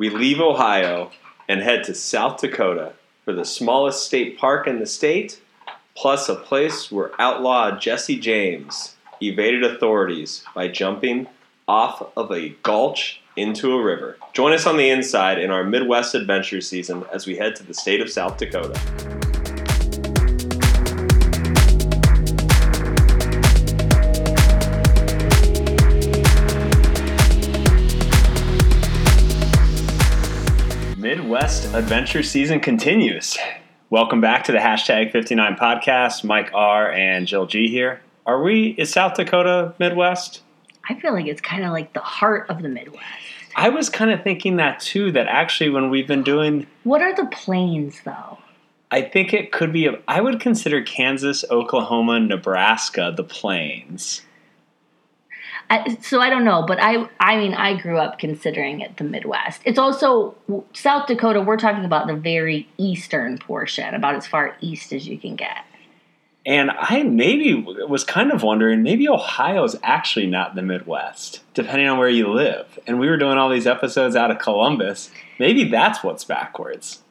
we leave Ohio and head to South Dakota for the smallest state park in the state, plus a place where outlaw Jesse James evaded authorities by jumping off of a gulch into a river. Join us on the inside in our Midwest adventure season as we head to the state of South Dakota. Midwest adventure season continues. Welcome back to the hashtag 59 podcast. Mike R and Jill G here. Are we, is South Dakota Midwest? I feel like it's kind of like the heart of the Midwest. I was kind of thinking that too, that actually when we've been doing, What are the plains, though? I think it could be, I would consider Kansas, Oklahoma, Nebraska the plains. I, so I don't know, but I I mean I grew up considering it the Midwest. It's also South Dakota. We're talking about the very eastern portion, about as far east as you can get. And I maybe was kind of wondering, maybe Ohio's actually not the Midwest, depending on where you live. And we were doing all these episodes out of Columbus. Maybe that's what's backwards.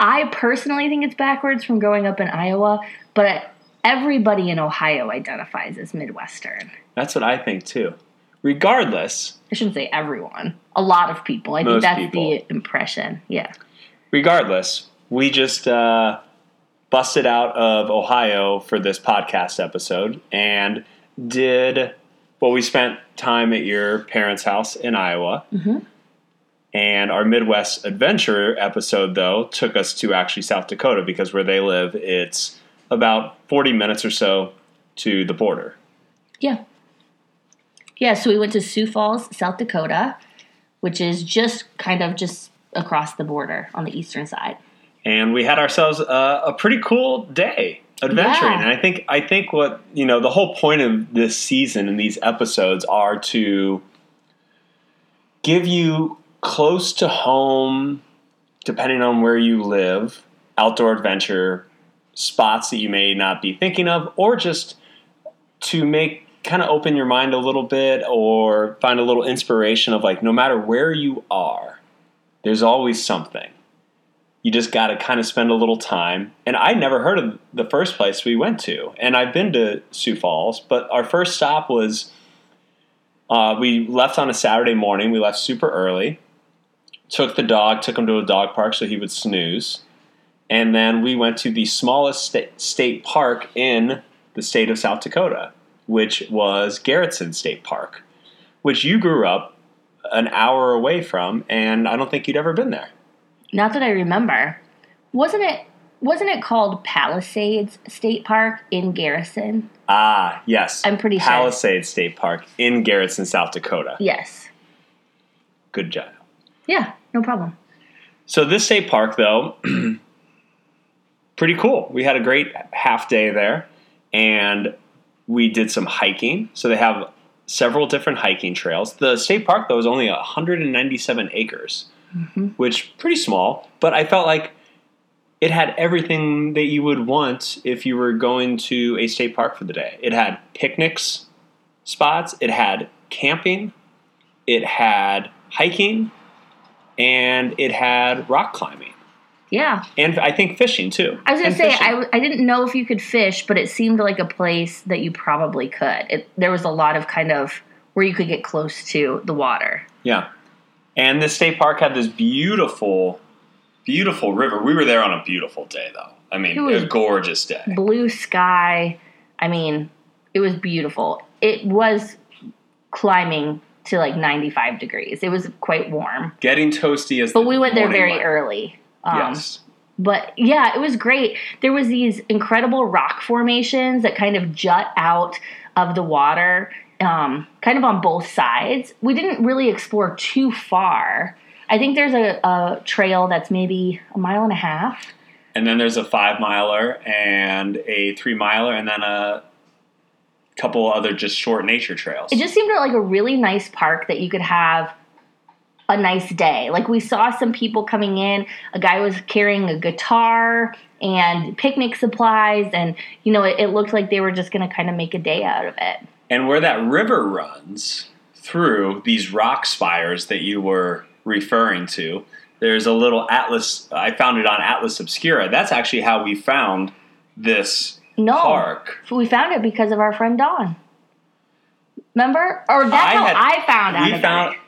I personally think it's backwards from growing up in Iowa, but everybody in Ohio identifies as Midwestern. That's what I think too. Regardless, I shouldn't say everyone. A lot of people. I think that's people. the impression. Yeah. regardless, we just uh, busted out of Ohio for this podcast episode and did well. We spent time at your parents' house in Iowa, Mhm. and our Midwest adventure episode though took us to actually South Dakota because where they live, it's about forty minutes or so to the border. Yeah. Yeah, so we went to Sioux Falls, South Dakota, which is just kind of just across the border on the eastern side. and we had ourselves a, a pretty cool day adventuring. Yeah. And I think I think what you know the whole point of this season and these episodes are to give you close to home, depending on where you live, outdoor adventure spots that you may not be thinking of, or just to make kind of open your mind a little bit or find a little inspiration of like no matter where you are, there's always something you just got to kind of spend a little time. And I never heard of the first place we went to, and I've been to Sioux Falls, but our first stop was uh, we left on a Saturday morning. We left super early, took the dog, took him to a dog park so he would snooze, and then we went to the smallest sta- state park in the state of South Dakota, which was Garretson State Park, which you grew up an hour away from, and I don't think you'd ever been there. Not that I remember. Wasn't it wasn't it called Palisades State Park in Garrison? Ah, yes. I'm pretty sure. Palisades State Park in Garretson, South Dakota. Yes. Good job. Yeah, no problem. So this state park, though, pretty cool. We had a great half day there, and we did some hiking. So they have several different hiking trails. The state park, though, is only 197 acres, mm-hmm. which pretty small. But I felt like it had everything that you would want if you were going to a state park for the day. It had picnics spots. It had camping. It had hiking, and it had rock climbing, Yeah. and I think fishing too. I was gonna say fishing. I, w- I didn't know if you could fish, but it seemed like a place that you probably could. It, there was a lot of kind of where you could get close to the water. Yeah. And this state park had this beautiful, beautiful river. We were there on a beautiful day, though. I mean, It was- a gorgeous day. Blue sky. I mean, it was beautiful. It was climbing to like 95 degrees. It was quite warm. Getting toasty as But the we went there very light. early. Um, yes. But yeah, it was great. There was these incredible rock formations that kind of jut out of the water, um, kind of on both sides. We didn't really explore too far. I think there's a, a trail that's maybe a mile and a half. And then there's a five miler and a three miler, and then a couple other just short nature trails. It just seemed like a really nice park that you could have a nice day. Like we saw some people coming in, a guy was carrying a guitar and picnic supplies and you know it, it looked like they were just going to kind of make a day out of it. and where that river runs through these rock spires that you were referring to, there's a little atlas. I found it on Atlas Obscura. That's actually how we found this No, park. we found it because of our friend Dawn. Remember? Or that's I how had- I found out. We found it.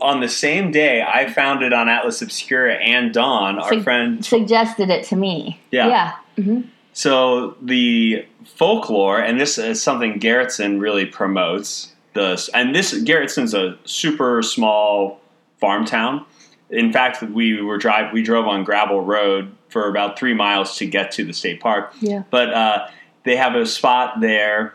On the same day. I found it on Atlas Obscura and Dawn, our Sug- friend. suggested it to me. Yeah. Yeah. hmm So the folklore, and this is something Garretson really promotes. The and this Garretson's a super small farm town. In fact, we were drive we drove on gravel road for about three miles to get to the state park. Yeah. But uh, they have a spot there.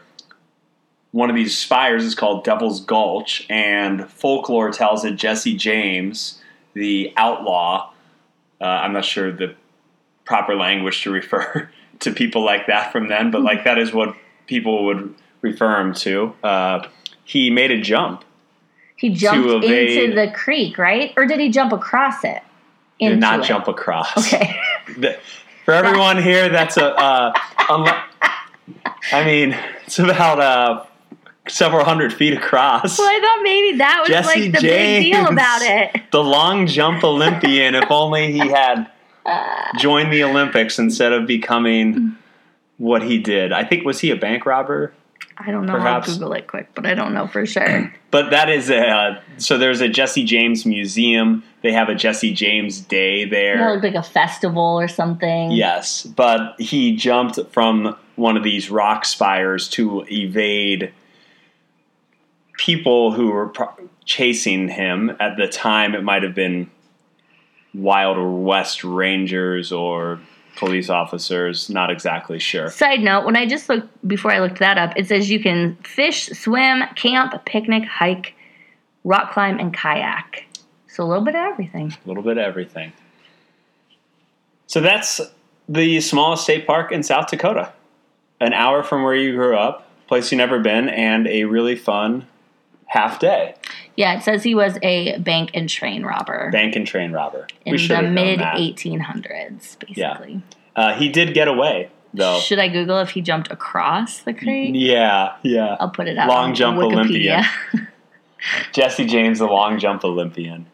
One of these spires is called Devil's Gulch, and folklore tells that Jesse James, the outlaw, uh, I'm not sure the proper language to refer to people like that from then, but like that is what people would refer him to. Uh, he made a jump. He jumped evade- into the creek, right? Or did he jump across it? Did not it? jump across. Okay. The- For everyone here, that's a. Uh, unle- I mean, it's about uh, several hundred feet across. Well, I thought maybe that was Jesse like the big deal about it. The long jump Olympian. if only he had joined the Olympics instead of becoming what he did. I think was he a bank robber? I don't know. Perhaps. I'll Google it quick, but I don't know for sure. But that is a so there's a Jesse James museum. They have a Jesse James Day there. That looked like a festival or something. Yes, but he jumped from one of these rock spires to evade people who were pro- chasing him. At the time, it might have been Wild West Rangers or police officers. Not exactly sure. Side note: When I just looked before I looked that up, it says you can fish, swim, camp, picnic, hike, rock climb, and kayak. So a little bit of everything. A little bit of everything. So that's the smallest state park in South Dakota. An hour from where you grew up, place you never been, and a really fun half day. Yeah, it says he was a bank and train robber bank and train robber. in we the mid 1800s, basically. Uh, he did get away though. Should I Google if he jumped across the creek? Yeah, yeah. I'll put it out. Long on jump Wikipedia. Olympian. Jesse James, the long jump Olympian.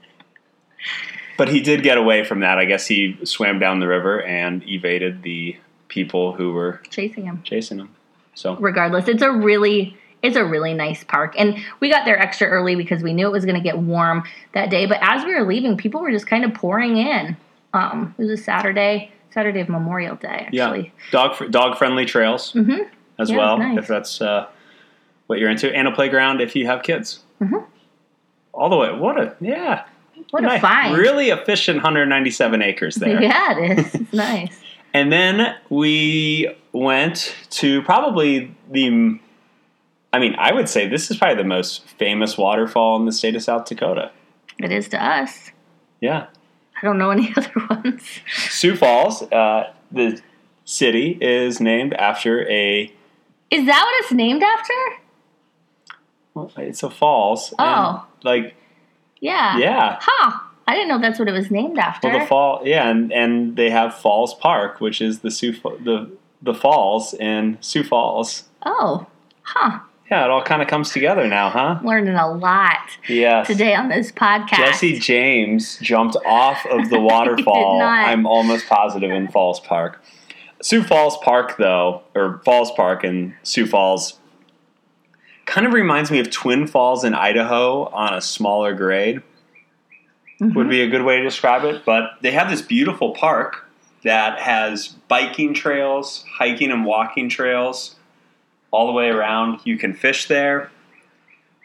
But he did get away from that. I guess he swam down the river and evaded the people who were Chasing him. chasing him. So regardless it's a really it's a really nice park and we got there extra early because we knew it was going to get warm that day but as we were leaving people were just kind of pouring in um it was a saturday saturday of memorial day actually. yeah, dog dog friendly trails Mhm. as Yeah, well nice. if that's uh, what you're into, and a playground if you have kids. Mhm. All the way. What a yeah. what a Nice. find Really efficient 197 acres there. yeah it is it's nice And then we went to probably the, I mean, I would say this is probably the most famous waterfall in the state of South Dakota. it is to us Yeah. i don't know any other ones Sioux Falls, uh, the city, is named after a, is that what it's named after well, it's a falls. and, Oh. like, yeah yeah. huh i didn't know that's what it was named after Well, the fall, yeah, and, and they have Falls Park, which is the Sioux, the, the falls in Sioux Falls. oh huh Yeah, it all kind of comes together now, huh? learning a lot Yes. today on this podcast Jesse James jumped off of the waterfall. not. I'm almost positive in Falls Park. Sioux Falls Park, though, or Falls Park in Sioux Falls, kind of reminds me of Twin Falls in Idaho on a smaller grade. Mhm. Would be a good way to describe it. But they have this beautiful park that has biking trails, hiking and walking trails all the way around. You can fish there.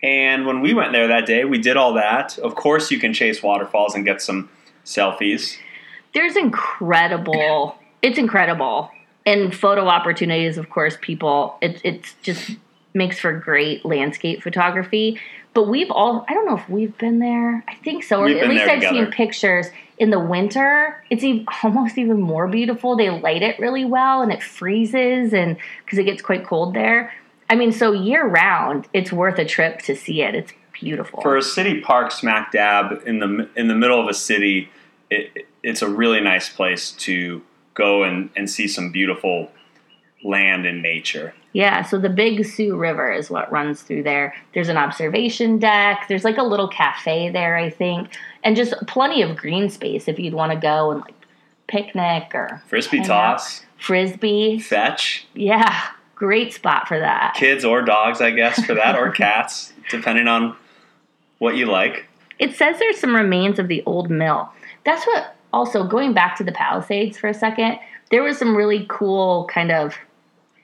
And when we went there that day, we did all that. Of course, you can chase waterfalls and get some selfies. there's incredible it's incredible and photo opportunities of course people it, it's just makes for great landscape photography but we've all i don't know if we've been there i think so or We've at least i've together. seen pictures in the winter it's e- almost even more beautiful. They light it really well and it freezes and because it gets quite cold there. I mean so year round it's worth a trip to see it. It's beautiful. For a city park smack dab in the in the middle of a city, it, it's a really nice place to go and, and see some beautiful land and nature. Yeah, so the Big Sioux River is what runs through there. There's an observation deck. There's like a little cafe there, I think, and just plenty of green space if you'd want to go and like picnic or Frisbee toss, out. frisbee. fetch, Yeah, great spot for that. kids or dogs, I guess, for that, or cats, depending on what you like. It says there's some remains of the old mill. That's what. Also, going back to the Palisades for a second, there was some really cool kind of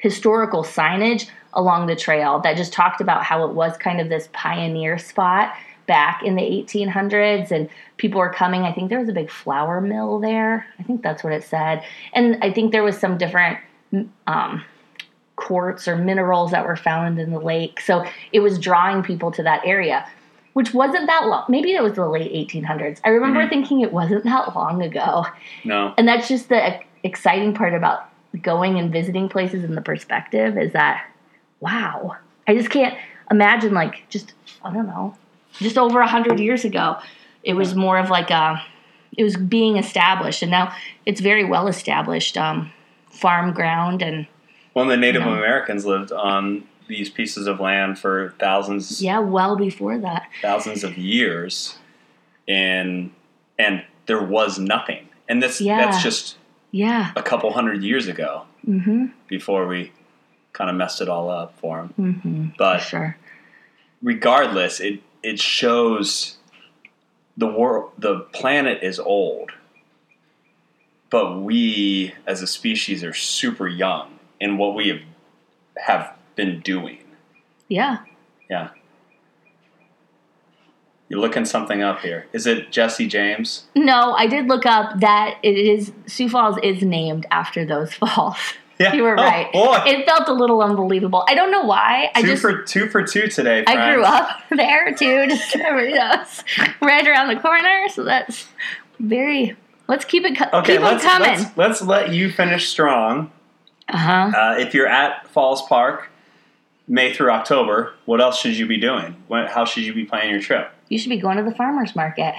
historical signage along the trail that just talked about how it was kind of this pioneer spot back in the 1800s and people were coming. I think there was a big flour mill there. I think that's what it said. And i think there was some different um, quartz or minerals that were found in the lake. So it was drawing people to that area which wasn't that long. Maybe it was the late 1800s i remember Mhm. thinking it wasn't that long ago. No. and that's just the exciting part about going and visiting places in the perspective is that wow i just can't imagine like just i don't know just over a hundred years ago it was more of like a it was being established and now it's very well established um, farm ground and Well, the Native No. Americans lived on these pieces of land for thousands, yeah well before that thousands of years, and and there was nothing. And that's Yeah. that's just yeah a couple hundred years ago mm-hmm before we kind of messed it all up for them. mm-hmm for But sure regardless, it it shows the world, the planet is old, but we as a species are super young in what we have have been doing. yeah Yeah. You're looking something up here. Is it Jesse James? no i did look up that it is sioux falls is named after those falls Yeah. You were Oh, right. boy. It felt a little unbelievable. I don't know why. I two just for two for two today. Friends. I grew up there too, just everybody knows, right around the corner. So that's very. Let's keep it. Co- Okay, keep let's, coming. let's let's let you finish strong. Uh huh. Uh, if you're at Falls Park, May through October, what else should you be doing? What, how should you be planning your trip? You should be going to the farmers market.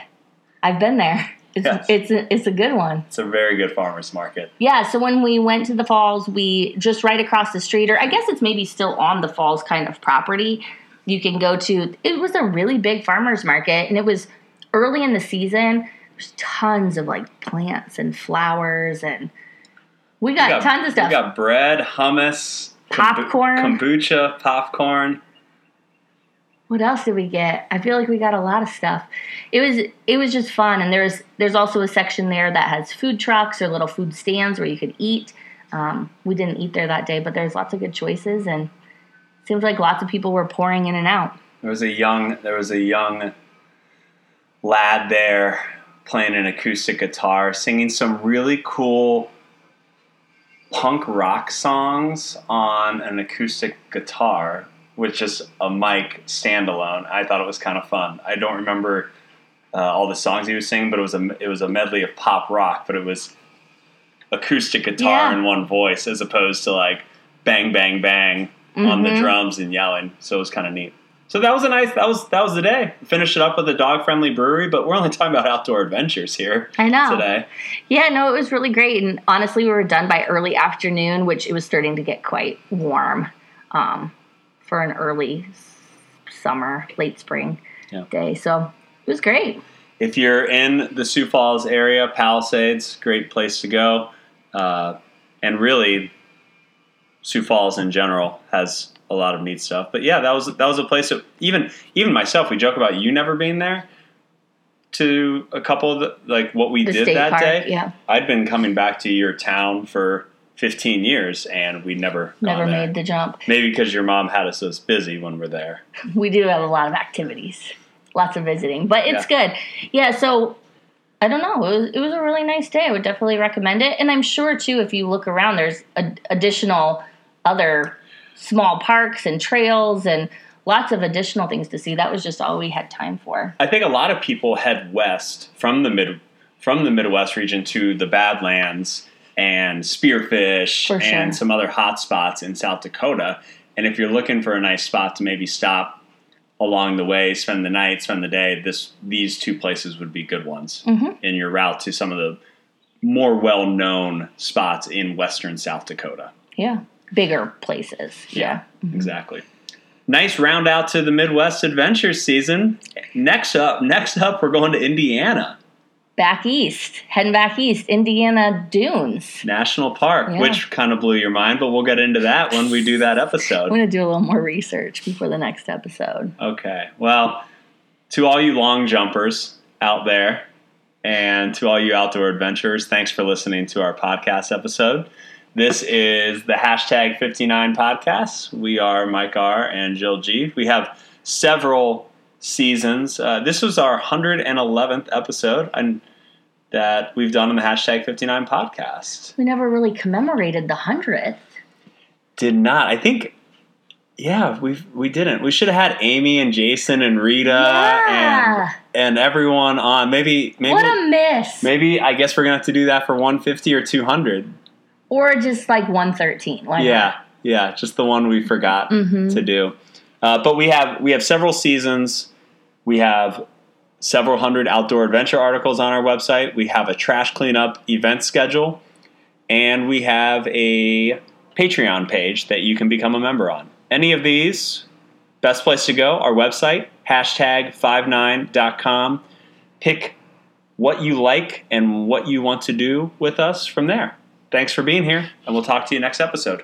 I've been there. It's Yes. it's a, it's a good one. It's a very good farmers market. Yeah. So when we went to the falls, we just right across the street, or I guess it's maybe still on the falls kind of property. You can go to. It was a really big farmers market, and it was early in the season. There's tons of like plants and flowers, and we got, We tons of stuff. We got bread, hummus, Popcorn. kombucha, popcorn. What else did we get? I feel like we got a lot of stuff. It was it was just fun, and there's there's also a section there that has food trucks or little food stands where you could eat. Um, we didn't eat there that day, but there's lots of good choices, and it seems like lots of people were pouring in and out. There was a young there was a young lad there playing an acoustic guitar, singing some really cool punk rock songs on an acoustic guitar with just a mic standalone. I thought it was kind of fun. I don't remember uh, all the songs he was singing, but it was a it was a medley of pop rock, but it was acoustic guitar Yeah. in one voice as opposed to like bang bang bang on the Mhm. drums and yelling. So it was kind of neat. So that was a nice that was that was the day. Finish it up with a dog friendly brewery, but we're only talking about outdoor adventures here I know. today. Yeah, no, it was really great, and honestly, we were done by early afternoon, which it was starting to get quite warm um, for an early summer, late spring Yeah. day. So it was great. If you're in the Sioux Falls area, Palisades, great place to go. Uh, and really, Sioux Falls in general has a lot of neat stuff. But yeah, that was that was a place that even even myself, we joke about you never being there. To a couple of the, like what we The did that park, day, yeah, I'd been coming back to your town for 15 years, and we'd never never made the jump. Maybe because your mom had us as busy when we're there. we do have a lot of activities, lots of visiting, but it's good. Yeah, so I don't know. It was, it was a really nice day. I would definitely recommend it. And I'm sure, too, if you look around, there's a, additional other small parks and trails and lots of additional things to see. That was just all we had time for. I think a lot of people head west from the mid from the Midwest region to the Badlands and Spearfish sure. and some other hot spots in South Dakota. And if you're looking for a nice spot to maybe stop along the way, spend the night, spend the day, this these two places would be good ones Mhm. in your route to some of the more well known spots in western South Dakota. Yeah, bigger places. Yeah, exactly. Nice round out to the Midwest Adventure season. Next up, next up, we're going to Indiana Back east, heading back east, Indiana Dunes. National Park, Yeah. which kind of blew your mind, but we'll get into that when we do that episode. I'm going to do a little more research before the next episode. Okay. Well, to all you long jumpers out there and to all you outdoor adventurers, thanks for listening to our podcast episode. This is the hashtag 59 podcast. We are Mike R. and Jill G. We have several seasons. Uh, this was our 111th episode and that we've done on the hashtag 59 podcast. We never really commemorated the 100th. Did not. I think. Yeah, we we didn't. We should have had Amy and Jason and Rita Yeah. and and everyone on. Maybe maybe what a miss. maybe I guess we're gonna have to do that for 150 or 200. Or just like 113. Why Yeah, yeah, just the one we forgot Mhm. to do. Uh, but we have we have several seasons. We have several hundred outdoor adventure articles on our website. We have a trash cleanup event schedule, and we have a Patreon page that you can become a member on. Any of these, best place to go, our website, hashtag 59.com. Pick what you like and what you want to do with us from there. Thanks for being here, and we'll talk to you next episode.